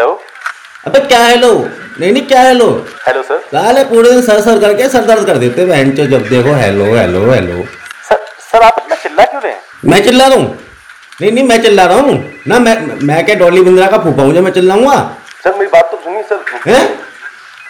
Hello अबे क्या hello नहीं नहीं क्या हेलो हेलो सर साले पूरे दिन सर सर करके सर दर्द कर देते बहन चो जब देखो hello hello hello sir sir आप इतना चिल्ला क्यों रहे हैं? मैं चिल्ला रहा हूँ। नहीं नहीं मैं चिल्ला रहा हूँ। ना मैं मैं क्या डॉली बिंद्रा का फूफा हूँ जो मैं चिल्लाऊँगा सर मेरी बात तो सुनिए सर हैं?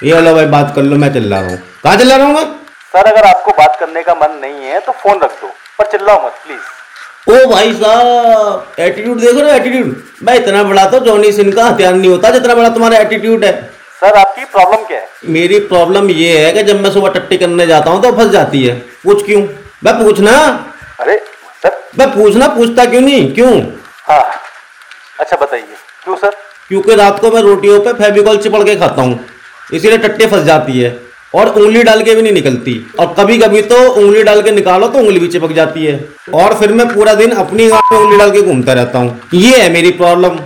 ये लो भाई बात कर लो मैं चिल्ला रहा हूँ। कहाँ चिल्ला रहा हूँ सर अगर आपको बात करने का मन नहीं है तो फ़ोन रख दो पर चिल्लाओ मत प्लीज़ ओ भाई साहब एटीट्यूड देखो ना एटीट्यूड भाई इतना बड़ा तो जॉनी सिंह का हथियार नहीं होता जितना बड़ा तुम्हारा एटीट्यूड है। सर आपकी प्रॉब्लम क्या है? मेरी प्रॉब्लम ये है कि जब मैं सुबह टट्टी करने जाता हूँ तो फंस जाती है। पूछ क्यों? मैं पूछना? अरे सर। मैं पूछना पूछता क्यों नहीं? क्यों? हाँ। अच्छा बताइए। क्यों सर? क्योंकि रात को मैं रोटियों पे फेविकॉल चिपड़ के खाता हूँ। इसीलिए टट्टी फंस जाती है। और उंगली डाल के भी नहीं निकलती। और कभी कभी तो उंगली डाल के निकालो तो उंगली भी चिपक जाती है। और फिर मैं पूरा दिन अपनी में उंगली डाल के घूमता रहता हूँ। ये है मेरी प्रॉब्लम।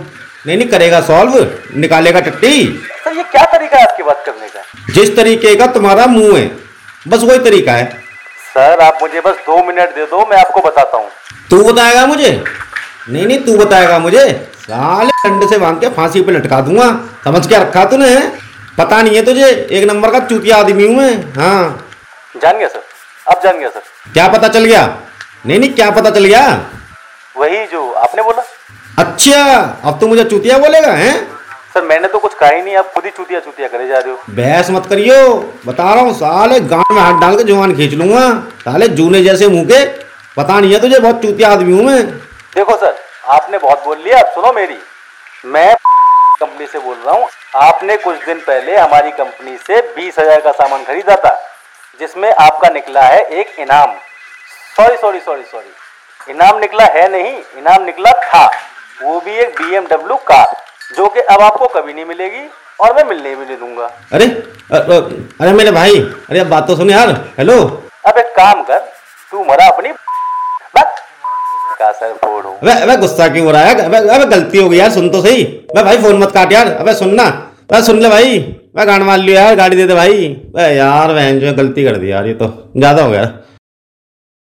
नहीं नहीं करेगा सॉल्व। निकालेगा टट्टी। सर ये क्या तरीका है आपकी बात करने का? जिस तरीके का तुम्हारा मुँह है बस वही तरीका है। सर आप मुझे बस दो मिनट दे दो मैं आपको बताता हूँ। तू बताएगा मुझे? नहीं नहीं तू बताएगा मुझे। साले डंडे से बाँध के फांसी पे लटका दूँगा। समझ के रखा तूने पता नहीं है तुझे एक नंबर का चूतिया आदमी हूँ मैं। हाँ। जान गया सर। अब जान गया सर। क्या पता चल गया? नहीं नहीं क्या पता चल गया? वही जो आपने बोला। अच्छा अब तू मुझे चूतिया बोलेगा हैं? सर मैंने तो कुछ कहा ही नहीं आप खुद ही चूतिया चूतिया करे जा रहे हो। बहस मत करियो। बता रहा हूँ साले गाँव में हाथ डाल के ज़ुबान खींच लूँगा। साले जूने जैसे मुँह के पता नहीं है तुझे बहुत चूतिया आदमी हूँ मैं। देखो सर आपने बहुत बोल लिया अब सुनो मेरी। मैं कंपनी से बोल रहा हूँ आपने कुछ दिन पहले हमारी कंपनी से बीस हज़ार का सामान खरीदा था जिसमें आपका निकला है एक इनाम। सॉरी सॉरी सॉरी सॉरी इनाम निकला है नहीं इनाम निकला था। वो भी एक बी एमडब्ल्यू कार जो कि अब आपको कभी नहीं मिलेगी और मैं मिलने भी नहीं दूँगा। अरे अ, अ, अरे मेरे भाई अरे अब बात तो सुन यार। हेलो अब एक काम कर तू मरा अपनी का सर फोड़। अबे अबे, गुस्सा क्यों हो रहा है? अबे अबे, गलती हो गई यार, सुन तो सही। अबे, भाई, फ़ोन मत काट यार। अबे, सुन ना। अबे, सुन ले भाई। मैं गाड़ी मार लियो यार, गाड़ी दे दे भाई। अबे, यार, बहन जो गलती कर दी यार, ये तो। ज़्यादा हो गया।